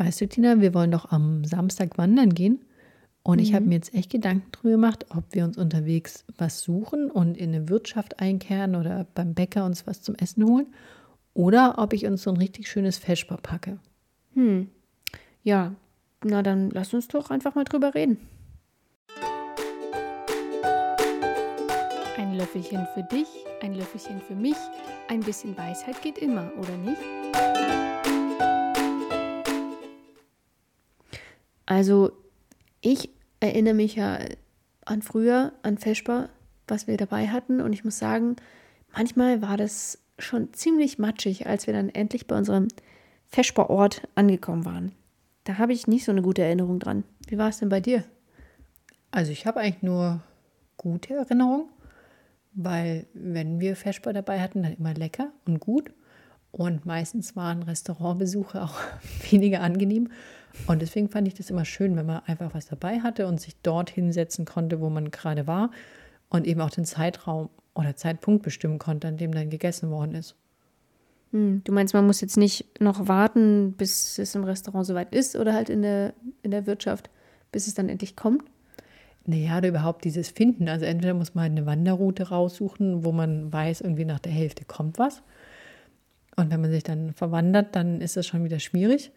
Weißt du, Tina, wir wollen doch am Samstag wandern gehen. Und ich habe Mhm. mir jetzt echt Gedanken drüber gemacht, ob wir uns unterwegs was suchen und in eine Wirtschaft einkehren oder beim Bäcker uns was zum Essen holen. Oder ob ich uns so ein richtig schönes Feschbar packe. Hm. Ja, na dann lass uns doch einfach mal drüber reden. Ein Löffelchen für dich, ein Löffelchen für mich. Ein bisschen Weisheit geht immer, oder nicht? Also, ich erinnere mich ja an früher, an Feschbar, was wir dabei hatten. Und ich muss sagen, manchmal war das schon ziemlich matschig, als wir dann endlich bei unserem Feschbar-Ort angekommen waren. Da habe ich nicht so eine gute Erinnerung dran. Wie war es denn bei dir? Also ich habe eigentlich nur gute Erinnerungen, weil wenn wir Feschbar dabei hatten, dann immer lecker und gut. Und meistens waren Restaurantbesuche auch weniger angenehm. Und deswegen fand ich das immer schön, wenn man einfach was dabei hatte und sich dort hinsetzen konnte, wo man gerade war und eben auch den Zeitraum oder Zeitpunkt bestimmen konnte, an dem dann gegessen worden ist. Hm, du meinst, man muss jetzt nicht noch warten, bis es im Restaurant soweit ist oder halt in der, in der Wirtschaft, bis es dann endlich kommt? Naja, oder überhaupt dieses Finden. Also entweder muss man halt eine Wanderroute raussuchen, wo man weiß, irgendwie nach der Hälfte kommt was. Und wenn man sich dann verwandert, dann ist das schon wieder schwierig.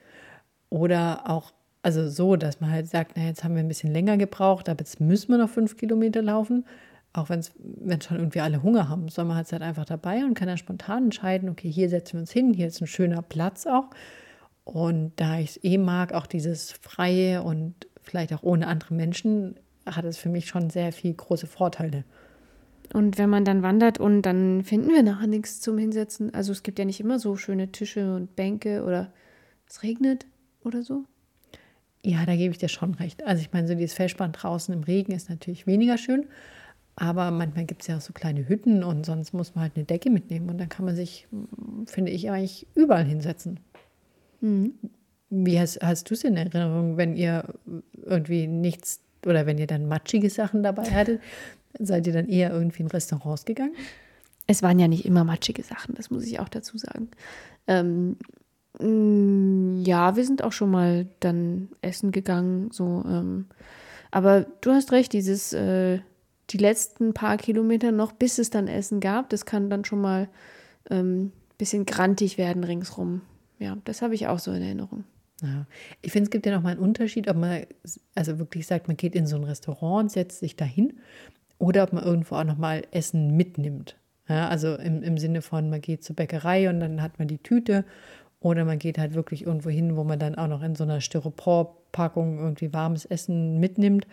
Oder auch, also so, dass man halt sagt, na, jetzt haben wir ein bisschen länger gebraucht, aber jetzt müssen wir noch fünf Kilometer laufen. Auch wenn schon irgendwie alle Hunger haben, soll man halt einfach dabei und kann dann spontan entscheiden, okay, hier setzen wir uns hin, hier ist ein schöner Platz auch. Und da ich es eh mag, auch dieses Freie und vielleicht auch ohne andere Menschen, hat es für mich schon sehr viel große Vorteile. Und wenn man dann wandert und dann finden wir nachher nichts zum Hinsetzen. Also es gibt ja nicht immer so schöne Tische und Bänke oder es regnet oder so. Ja, da gebe ich dir schon recht. Also ich meine, so dieses Festband draußen im Regen ist natürlich weniger schön, aber manchmal gibt es ja auch so kleine Hütten und sonst muss man halt eine Decke mitnehmen und dann kann man sich, finde ich, eigentlich überall hinsetzen. Wie hast, hast du es in Erinnerung, wenn ihr irgendwie nichts oder wenn ihr dann matschige Sachen dabei hattet, seid ihr dann eher irgendwie in Restaurants gegangen? Es waren ja nicht immer matschige Sachen, das muss ich auch dazu sagen. Ähm, mh, ja, wir sind auch schon mal dann essen gegangen, so. Ähm, aber du hast recht, dieses, äh, die letzten paar Kilometer noch, bis es dann Essen gab, das kann dann schon mal ein ähm, bisschen grantig werden ringsrum. Ja, das habe ich auch so in Erinnerung. Ja. Ich finde, es gibt ja noch mal einen Unterschied, ob man also wirklich sagt, man geht in so ein Restaurant und setzt sich dahin oder ob man irgendwo auch noch mal Essen mitnimmt. Ja, also im, im Sinne von, man geht zur Bäckerei und dann hat man die Tüte oder man geht halt wirklich irgendwo hin, wo man dann auch noch in so einer Styroporpackung irgendwie warmes Essen mitnimmt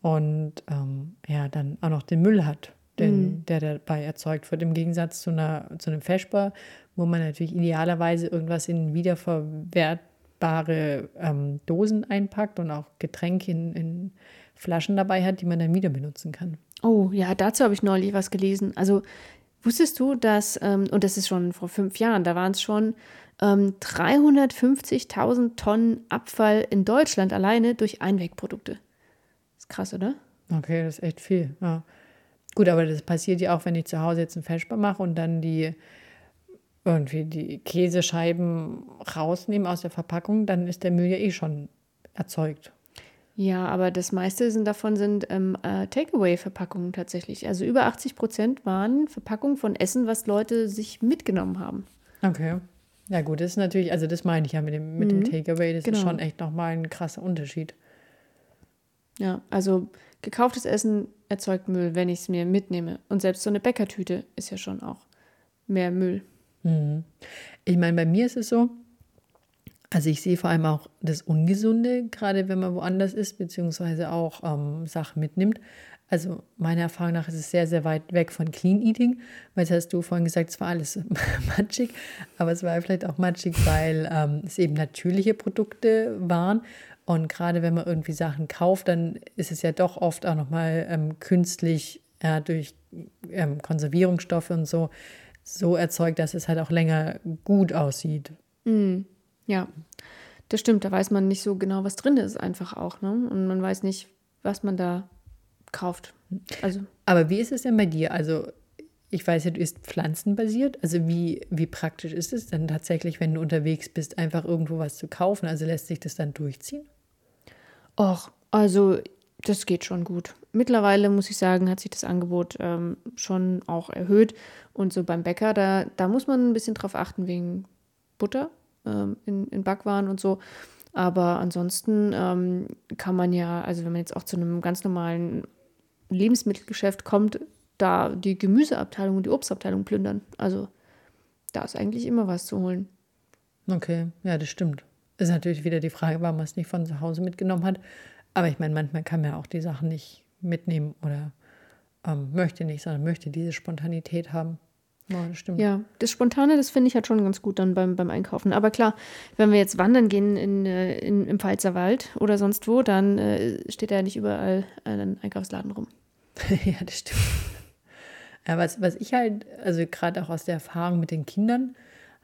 und ähm, ja, dann auch noch den Müll hat, den, der dabei erzeugt wird, im Gegensatz zu, einer, zu einem Feschbar, wo man natürlich idealerweise irgendwas in wiederverwertbare ähm, Dosen einpackt und auch Getränke in, in Flaschen dabei hat, die man dann wieder benutzen kann. Oh, ja, dazu habe ich neulich was gelesen. Also wusstest du, dass, ähm, und das ist schon vor fünf Jahren, da waren es schon ähm, 350.000 Tonnen Abfall in Deutschland alleine durch Einwegprodukte. Ist krass, oder? Okay, das ist echt viel. Ja. Gut, aber das passiert ja auch, wenn ich zu Hause jetzt einen Feschbar mache und dann die irgendwie die Käsescheiben rausnehme aus der Verpackung, dann ist der Müll ja eh schon erzeugt. Ja, aber das meiste sind davon sind ähm, äh, Takeaway-Verpackungen tatsächlich. Also über 80 Prozent waren Verpackungen von Essen, was Leute sich mitgenommen haben. Okay. Ja gut, das ist natürlich, also das meine ich ja mit dem, mit dem Takeaway, das genau. ist schon echt nochmal ein krasser Unterschied. Ja, also gekauftes Essen erzeugt Müll, wenn ich es mir mitnehme. Und selbst so eine Bäckertüte ist ja schon auch mehr Müll. Ich meine, bei mir ist es so, also ich sehe vor allem auch das Ungesunde, gerade wenn man woanders ist, beziehungsweise auch ähm, Sachen mitnimmt. Also meiner Erfahrung nach ist es sehr, sehr weit weg von Clean Eating, weil das hast du vorhin gesagt, es war alles matschig, aber es war vielleicht auch matschig, weil ähm, es eben natürliche Produkte waren. Und gerade wenn man irgendwie Sachen kauft, dann ist es ja doch oft auch nochmal ähm, künstlich ja, durch ähm, Konservierungsstoffe und so so erzeugt, dass es halt auch länger gut aussieht. Ja, das stimmt. Da weiß man nicht so genau, was drin ist, einfach auch. Ne? Und man weiß nicht, was man da kauft. Also, Aber wie ist es denn bei dir? Also ich weiß ja, du isst pflanzenbasiert. Also wie, wie praktisch ist es dann tatsächlich, wenn du unterwegs bist, einfach irgendwo was zu kaufen? Also lässt sich das dann durchziehen? Och, also das geht schon gut. Mittlerweile muss ich sagen, hat sich das Angebot ähm, schon auch erhöht. Und so beim Bäcker, da, da muss man ein bisschen drauf achten wegen Butter ähm, in, in Backwaren und so. Aber ansonsten ähm, kann man ja, also wenn man jetzt auch zu einem ganz normalen Lebensmittelgeschäft kommt, da die Gemüseabteilung und die Obstabteilung plündern. Also da ist eigentlich immer was zu holen. Okay, ja, das stimmt. Ist natürlich wieder die Frage, warum man es nicht von zu Hause mitgenommen hat. Aber ich meine, manchmal kann man auch die Sachen nicht mitnehmen oder ähm, möchte nicht, sondern möchte diese Spontanität haben. Ja, das stimmt. Ja, das Spontane, das finde ich halt schon ganz gut dann beim, beim Einkaufen. Aber klar, wenn wir jetzt wandern gehen in, äh, in, im Pfalzerwald oder sonst wo, dann äh, steht ja nicht überall ein Einkaufsladen rum. ja, das stimmt. Ja, was, was ich halt, also gerade auch aus der Erfahrung mit den Kindern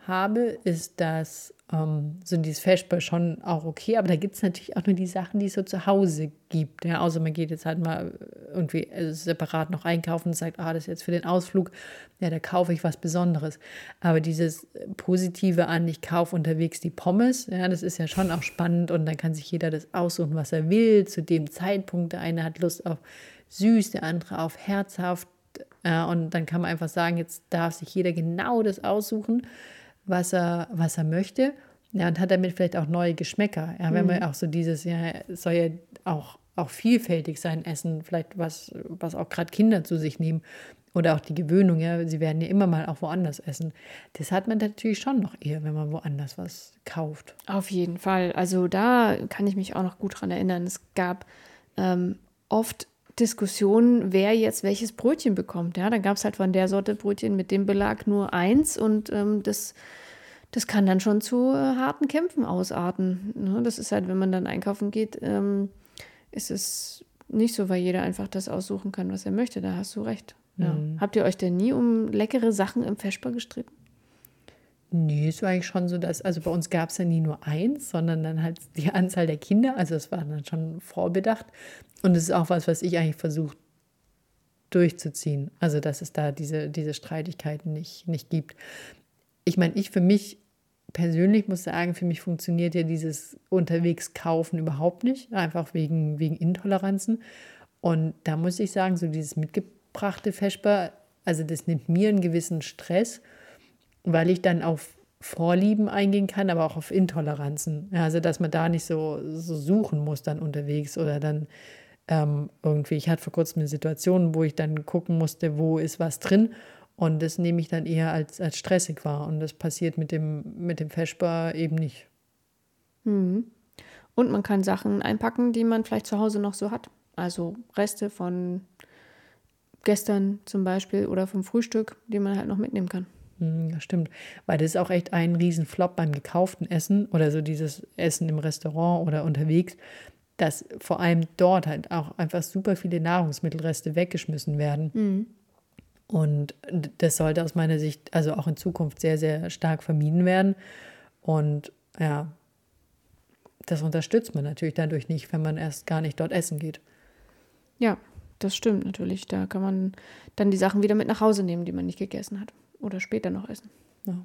habe, ist, dass ähm, so dieses Festball schon auch okay, aber da gibt es natürlich auch nur die Sachen, die es so zu Hause gibt. Ja, außer man geht jetzt halt mal irgendwie also separat noch einkaufen und sagt, ah, das ist jetzt für den Ausflug, ja, da kaufe ich was Besonderes. Aber dieses Positive an, ich kaufe unterwegs die Pommes, ja, das ist ja schon auch spannend und dann kann sich jeder das aussuchen, was er will, zu dem Zeitpunkt. Der eine hat Lust auf süß, der andere auf herzhaft äh, und dann kann man einfach sagen, jetzt darf sich jeder genau das aussuchen, was er, was er möchte. Ja, und hat damit vielleicht auch neue Geschmäcker. Ja, wenn man mhm. auch so dieses, ja, es soll ja auch, auch vielfältig sein, Essen, vielleicht was, was auch gerade Kinder zu sich nehmen. Oder auch die Gewöhnung, ja, sie werden ja immer mal auch woanders essen. Das hat man natürlich schon noch eher, wenn man woanders was kauft. Auf jeden Fall. Also da kann ich mich auch noch gut dran erinnern. Es gab ähm, oft Diskussion, wer jetzt welches Brötchen bekommt. Ja, dann gab es halt von der Sorte Brötchen mit dem Belag nur eins und ähm, das, das kann dann schon zu äh, harten Kämpfen ausarten. Ne? Das ist halt, wenn man dann einkaufen geht, ähm, ist es nicht so, weil jeder einfach das aussuchen kann, was er möchte. Da hast du recht. Ja. Mhm. Habt ihr euch denn nie um leckere Sachen im Feschbar gestritten? Nee, es war eigentlich schon so, dass, also bei uns gab es ja nie nur eins, sondern dann halt die Anzahl der Kinder. Also es war dann schon vorbedacht. Und es ist auch was, was ich eigentlich versuche durchzuziehen. Also dass es da diese, diese Streitigkeiten nicht, nicht gibt. Ich meine, ich für mich persönlich muss sagen, für mich funktioniert ja dieses unterwegs kaufen überhaupt nicht, einfach wegen, wegen Intoleranzen. Und da muss ich sagen, so dieses mitgebrachte Vesper, also das nimmt mir einen gewissen Stress weil ich dann auf Vorlieben eingehen kann, aber auch auf Intoleranzen. Also, dass man da nicht so, so suchen muss dann unterwegs oder dann ähm, irgendwie, ich hatte vor kurzem eine Situation, wo ich dann gucken musste, wo ist was drin und das nehme ich dann eher als, als stressig wahr und das passiert mit dem, mit dem Feschbar eben nicht. Mhm. Und man kann Sachen einpacken, die man vielleicht zu Hause noch so hat. Also Reste von gestern zum Beispiel oder vom Frühstück, die man halt noch mitnehmen kann. Hm, ja, stimmt. Weil das ist auch echt ein Riesenflop beim gekauften Essen oder so dieses Essen im Restaurant oder unterwegs, dass vor allem dort halt auch einfach super viele Nahrungsmittelreste weggeschmissen werden. Mhm. Und das sollte aus meiner Sicht also auch in Zukunft sehr, sehr stark vermieden werden. Und ja, das unterstützt man natürlich dadurch nicht, wenn man erst gar nicht dort essen geht. Ja, das stimmt natürlich. Da kann man dann die Sachen wieder mit nach Hause nehmen, die man nicht gegessen hat. Oder später noch essen. Ja.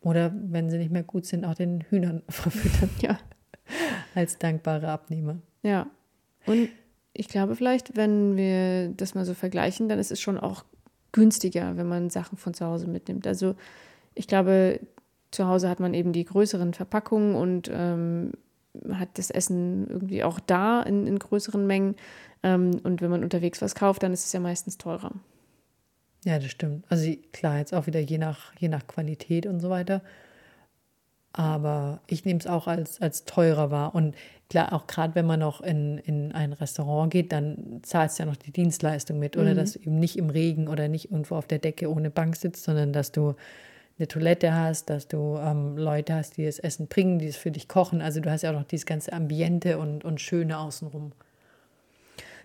Oder wenn sie nicht mehr gut sind, auch den Hühnern verfüttern. ja. Als dankbare Abnehmer. Ja. Und ich glaube vielleicht, wenn wir das mal so vergleichen, dann ist es schon auch günstiger, wenn man Sachen von zu Hause mitnimmt. Also ich glaube, zu Hause hat man eben die größeren Verpackungen und ähm, hat das Essen irgendwie auch da in, in größeren Mengen. Ähm, und wenn man unterwegs was kauft, dann ist es ja meistens teurer. Ja, das stimmt. Also klar, jetzt auch wieder je nach, je nach Qualität und so weiter. Aber ich nehme es auch als, als teurer wahr. Und klar, auch gerade wenn man noch in, in ein Restaurant geht, dann zahlst du ja noch die Dienstleistung mit. Oder mhm. dass du eben nicht im Regen oder nicht irgendwo auf der Decke ohne Bank sitzt, sondern dass du eine Toilette hast, dass du ähm, Leute hast, die das Essen bringen, die es für dich kochen. Also du hast ja auch noch dieses ganze Ambiente und, und Schöne außenrum.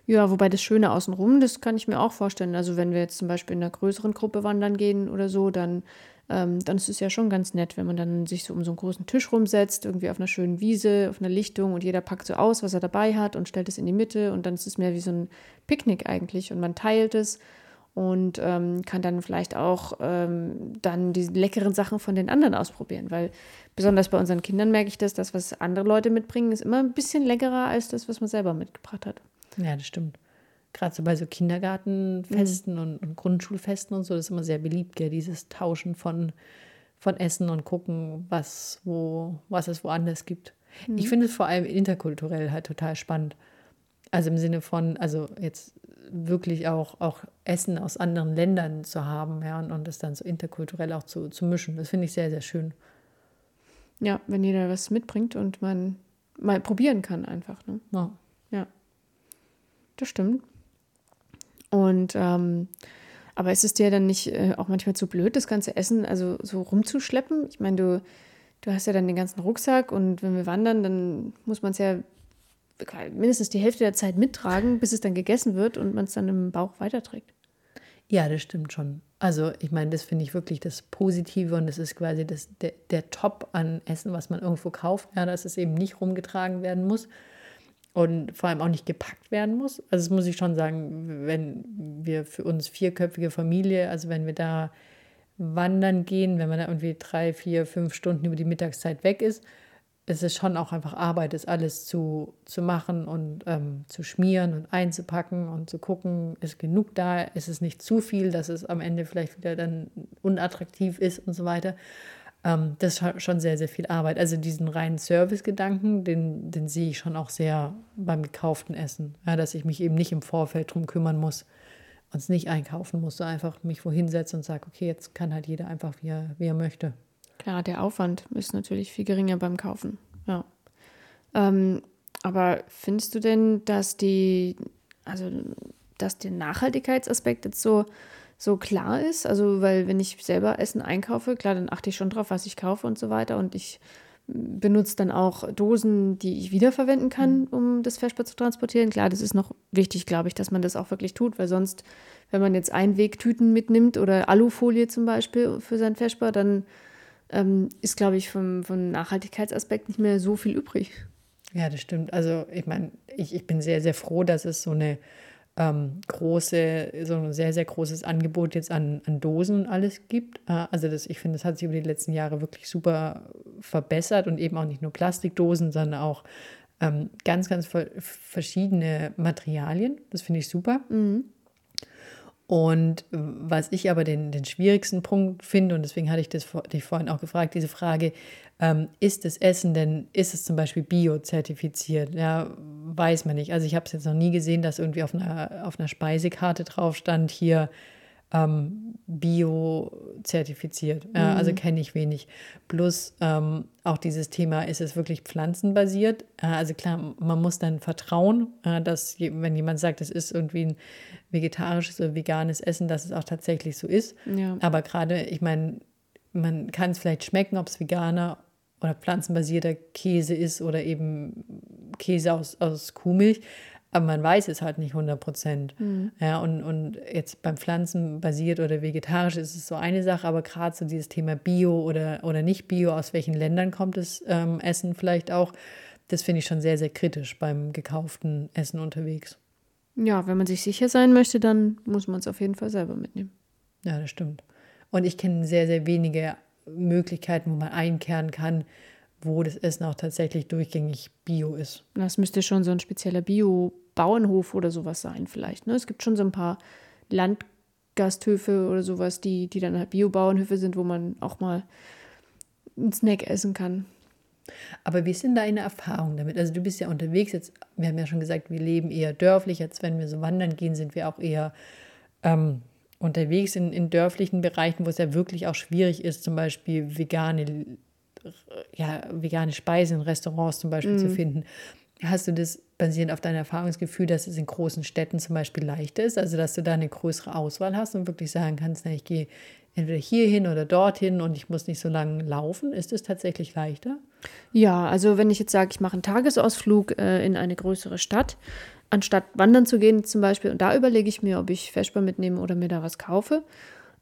Ja, wobei das Schöne außenrum, das kann ich mir auch vorstellen. Also wenn wir jetzt zum Beispiel in einer größeren Gruppe wandern gehen oder so, dann, ähm, dann ist es ja schon ganz nett, wenn man dann sich so um so einen großen Tisch rumsetzt, irgendwie auf einer schönen Wiese, auf einer Lichtung und jeder packt so aus, was er dabei hat und stellt es in die Mitte und dann ist es mehr wie so ein Picknick eigentlich und man teilt es und ähm, kann dann vielleicht auch ähm, dann die leckeren Sachen von den anderen ausprobieren, weil besonders bei unseren Kindern merke ich das, das, was andere Leute mitbringen, ist immer ein bisschen leckerer als das, was man selber mitgebracht hat. Ja, das stimmt. Gerade so bei so Kindergartenfesten mhm. und, und, Grundschulfesten und so, das ist immer sehr beliebt, gell? dieses Tauschen von, von Essen und gucken, was, wo, was es woanders gibt. Mhm. Ich finde es vor allem interkulturell halt total spannend. Also im Sinne von, also jetzt wirklich auch, auch Essen aus anderen Ländern zu haben, ja, und, und das dann so interkulturell auch zu, zu mischen. Das finde ich sehr, sehr schön. Ja, wenn jeder was mitbringt und man mal probieren kann einfach. Ne? Ja. ja. Das stimmt. Und ähm, aber ist es dir dann nicht äh, auch manchmal zu blöd, das ganze Essen also so rumzuschleppen? Ich meine, du, du hast ja dann den ganzen Rucksack und wenn wir wandern, dann muss man es ja mindestens die Hälfte der Zeit mittragen, bis es dann gegessen wird und man es dann im Bauch weiterträgt. Ja, das stimmt schon. Also ich meine, das finde ich wirklich das Positive und das ist quasi das, der, der Top an Essen, was man irgendwo kauft, ja, dass es eben nicht rumgetragen werden muss und vor allem auch nicht gepackt werden muss. Also das muss ich schon sagen, wenn wir für uns vierköpfige Familie, also wenn wir da wandern gehen, wenn man da irgendwie drei, vier, fünf Stunden über die Mittagszeit weg ist, es ist schon auch einfach Arbeit, das alles zu, zu machen und ähm, zu schmieren und einzupacken und zu gucken, ist genug da, ist es nicht zu viel, dass es am Ende vielleicht wieder dann unattraktiv ist und so weiter. Ähm, das ist schon sehr, sehr viel Arbeit. Also diesen reinen Service-Gedanken, den, den sehe ich schon auch sehr beim gekauften Essen. Ja, dass ich mich eben nicht im Vorfeld darum kümmern muss und es nicht einkaufen muss, so einfach mich wohin setze und sage, okay, jetzt kann halt jeder einfach, wie er, wie er möchte. Klar, der Aufwand ist natürlich viel geringer beim Kaufen. Ja. Ähm, aber findest du denn, dass die, also dass der Nachhaltigkeitsaspekt jetzt so, so klar ist? Also, weil wenn ich selber Essen einkaufe, klar, dann achte ich schon drauf, was ich kaufe und so weiter. Und ich benutze dann auch Dosen, die ich wiederverwenden kann, mhm. um das Feschbar zu transportieren. Klar, das ist noch wichtig, glaube ich, dass man das auch wirklich tut, weil sonst, wenn man jetzt Einwegtüten mitnimmt oder Alufolie zum Beispiel für sein Feschbar, dann ähm, ist, glaube ich, vom, vom Nachhaltigkeitsaspekt nicht mehr so viel übrig. Ja, das stimmt. Also ich meine, ich, ich bin sehr, sehr froh, dass es so eine ähm, große, so ein sehr, sehr großes Angebot jetzt an, an Dosen und alles gibt. Äh, also das, ich finde, das hat sich über die letzten Jahre wirklich super verbessert und eben auch nicht nur Plastikdosen, sondern auch ähm, ganz, ganz verschiedene Materialien. Das finde ich super. Mhm. Und was ich aber den, den schwierigsten Punkt finde, und deswegen hatte ich das dich vorhin auch gefragt, diese Frage, ähm, ist das Essen denn, ist es zum Beispiel bio-zertifiziert? Ja, weiß man nicht. Also ich habe es jetzt noch nie gesehen, dass irgendwie auf einer, auf einer Speisekarte drauf stand, hier ähm, bio-zertifiziert. Ja, also mhm. kenne ich wenig. Plus ähm, auch dieses Thema, ist es wirklich pflanzenbasiert? Äh, also klar, man muss dann vertrauen, äh, dass wenn jemand sagt, es ist irgendwie ein vegetarisches oder veganes Essen, dass es auch tatsächlich so ist. Ja. Aber gerade, ich meine, man kann es vielleicht schmecken, ob es veganer oder pflanzenbasierter Käse ist oder eben Käse aus, aus Kuhmilch. Aber man weiß es halt nicht 100 Prozent. Mhm. Ja, und, und jetzt beim Pflanzenbasiert oder vegetarisch ist es so eine Sache, aber gerade so dieses Thema Bio oder, oder nicht Bio, aus welchen Ländern kommt das ähm, Essen vielleicht auch, das finde ich schon sehr, sehr kritisch beim gekauften Essen unterwegs. Ja, wenn man sich sicher sein möchte, dann muss man es auf jeden Fall selber mitnehmen. Ja, das stimmt. Und ich kenne sehr, sehr wenige Möglichkeiten, wo man einkehren kann, wo das Essen auch tatsächlich durchgängig bio ist. Das müsste schon so ein spezieller Bio- Bauernhof oder sowas sein vielleicht. Ne? Es gibt schon so ein paar Landgasthöfe oder sowas, die, die dann halt Bio-Bauernhöfe sind, wo man auch mal einen Snack essen kann. Aber wie denn deine Erfahrung damit? Also du bist ja unterwegs, jetzt, wir haben ja schon gesagt, wir leben eher dörflich, jetzt wenn wir so wandern gehen, sind wir auch eher ähm, unterwegs in, in dörflichen Bereichen, wo es ja wirklich auch schwierig ist, zum Beispiel vegane, ja, vegane Speisen in Restaurants zum Beispiel mm. zu mhm. finden. Hast du das basierend auf deinem Erfahrungsgefühl, dass es in großen Städten zum Beispiel leichter ist, also dass du da eine größere Auswahl hast und wirklich sagen kannst, na, ich gehe entweder hierhin oder dorthin und ich muss nicht so lange laufen? Ist es tatsächlich leichter? Ja, also wenn ich jetzt sage, ich mache einen Tagesausflug äh, in eine größere Stadt, anstatt wandern zu gehen zum Beispiel, und da überlege ich mir, ob ich Feschbar mitnehme oder mir da was kaufe,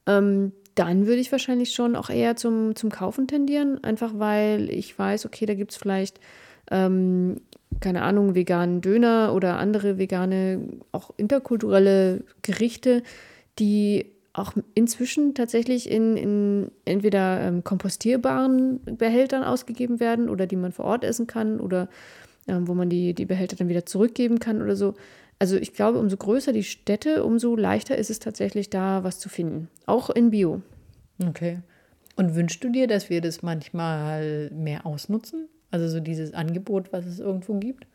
ähm, dann würde ich wahrscheinlich schon auch eher zum, zum Kaufen tendieren, einfach weil ich weiß, okay, da gibt es vielleicht ähm, keine Ahnung, veganen Döner oder andere vegane, auch interkulturelle Gerichte, die auch inzwischen tatsächlich in, in entweder ähm, kompostierbaren Behältern ausgegeben werden oder die man vor Ort essen kann oder wo man die, die Behälter dann wieder zurückgeben kann oder so. Also ich glaube, umso größer die Städte, umso leichter ist es tatsächlich da was zu finden. Auch in Bio. Okay. Und wünschst du dir, dass wir das manchmal mehr ausnutzen? Also so dieses Angebot, was es irgendwo gibt?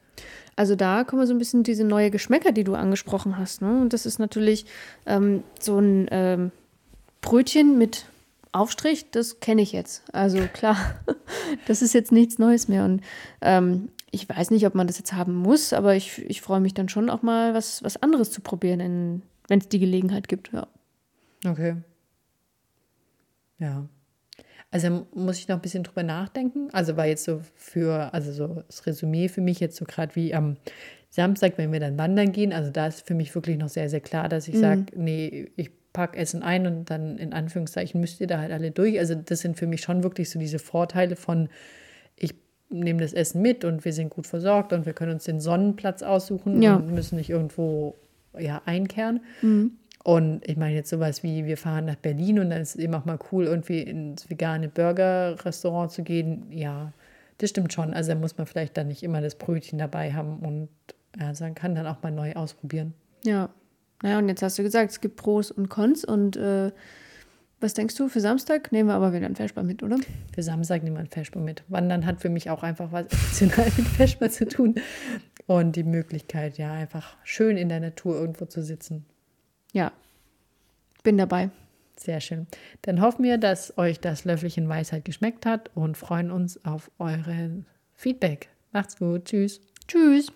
Also da kommen so ein bisschen diese neue Geschmäcker, die du angesprochen hast. Ne? Und das ist natürlich ähm, so ein ähm, Brötchen mit Aufstrich, das kenne ich jetzt. Also klar, das ist jetzt nichts Neues mehr. Und ähm, ich weiß nicht, ob man das jetzt haben muss, aber ich, ich freue mich dann schon auch mal, was, was anderes zu probieren, wenn es die Gelegenheit gibt. Ja. Okay. Ja. Also muss ich noch ein bisschen drüber nachdenken. Also war jetzt so für, also so das Resümee für mich jetzt so gerade wie am Samstag, wenn wir dann wandern gehen. Also da ist für mich wirklich noch sehr, sehr klar, dass ich mhm. sage, nee, ich packe Essen ein und dann in Anführungszeichen müsst ihr da halt alle durch. Also das sind für mich schon wirklich so diese Vorteile von, ich nehme das Essen mit und wir sind gut versorgt und wir können uns den Sonnenplatz aussuchen ja. und müssen nicht irgendwo ja, einkehren. Mhm. Und ich meine jetzt sowas wie, wir fahren nach Berlin und dann ist es eben auch mal cool, irgendwie ins vegane Burger-Restaurant zu gehen. Ja, das stimmt schon. Also da muss man vielleicht dann nicht immer das Brötchen dabei haben und ja, man kann dann auch mal neu ausprobieren. Ja. Naja, und jetzt hast du gesagt, es gibt Pros und Cons und äh, was denkst du, für Samstag nehmen wir aber wieder ein Feschbar mit, oder? Für Samstag nehmen wir ein Feschbar mit. Wandern hat für mich auch einfach was optional mit Feschbar zu tun. Und die Möglichkeit, ja, einfach schön in der Natur irgendwo zu sitzen. Ja, bin dabei. Sehr schön. Dann hoffen wir, dass euch das Löffelchen Weisheit geschmeckt hat und freuen uns auf euren Feedback. Macht's gut. Tschüss. Tschüss.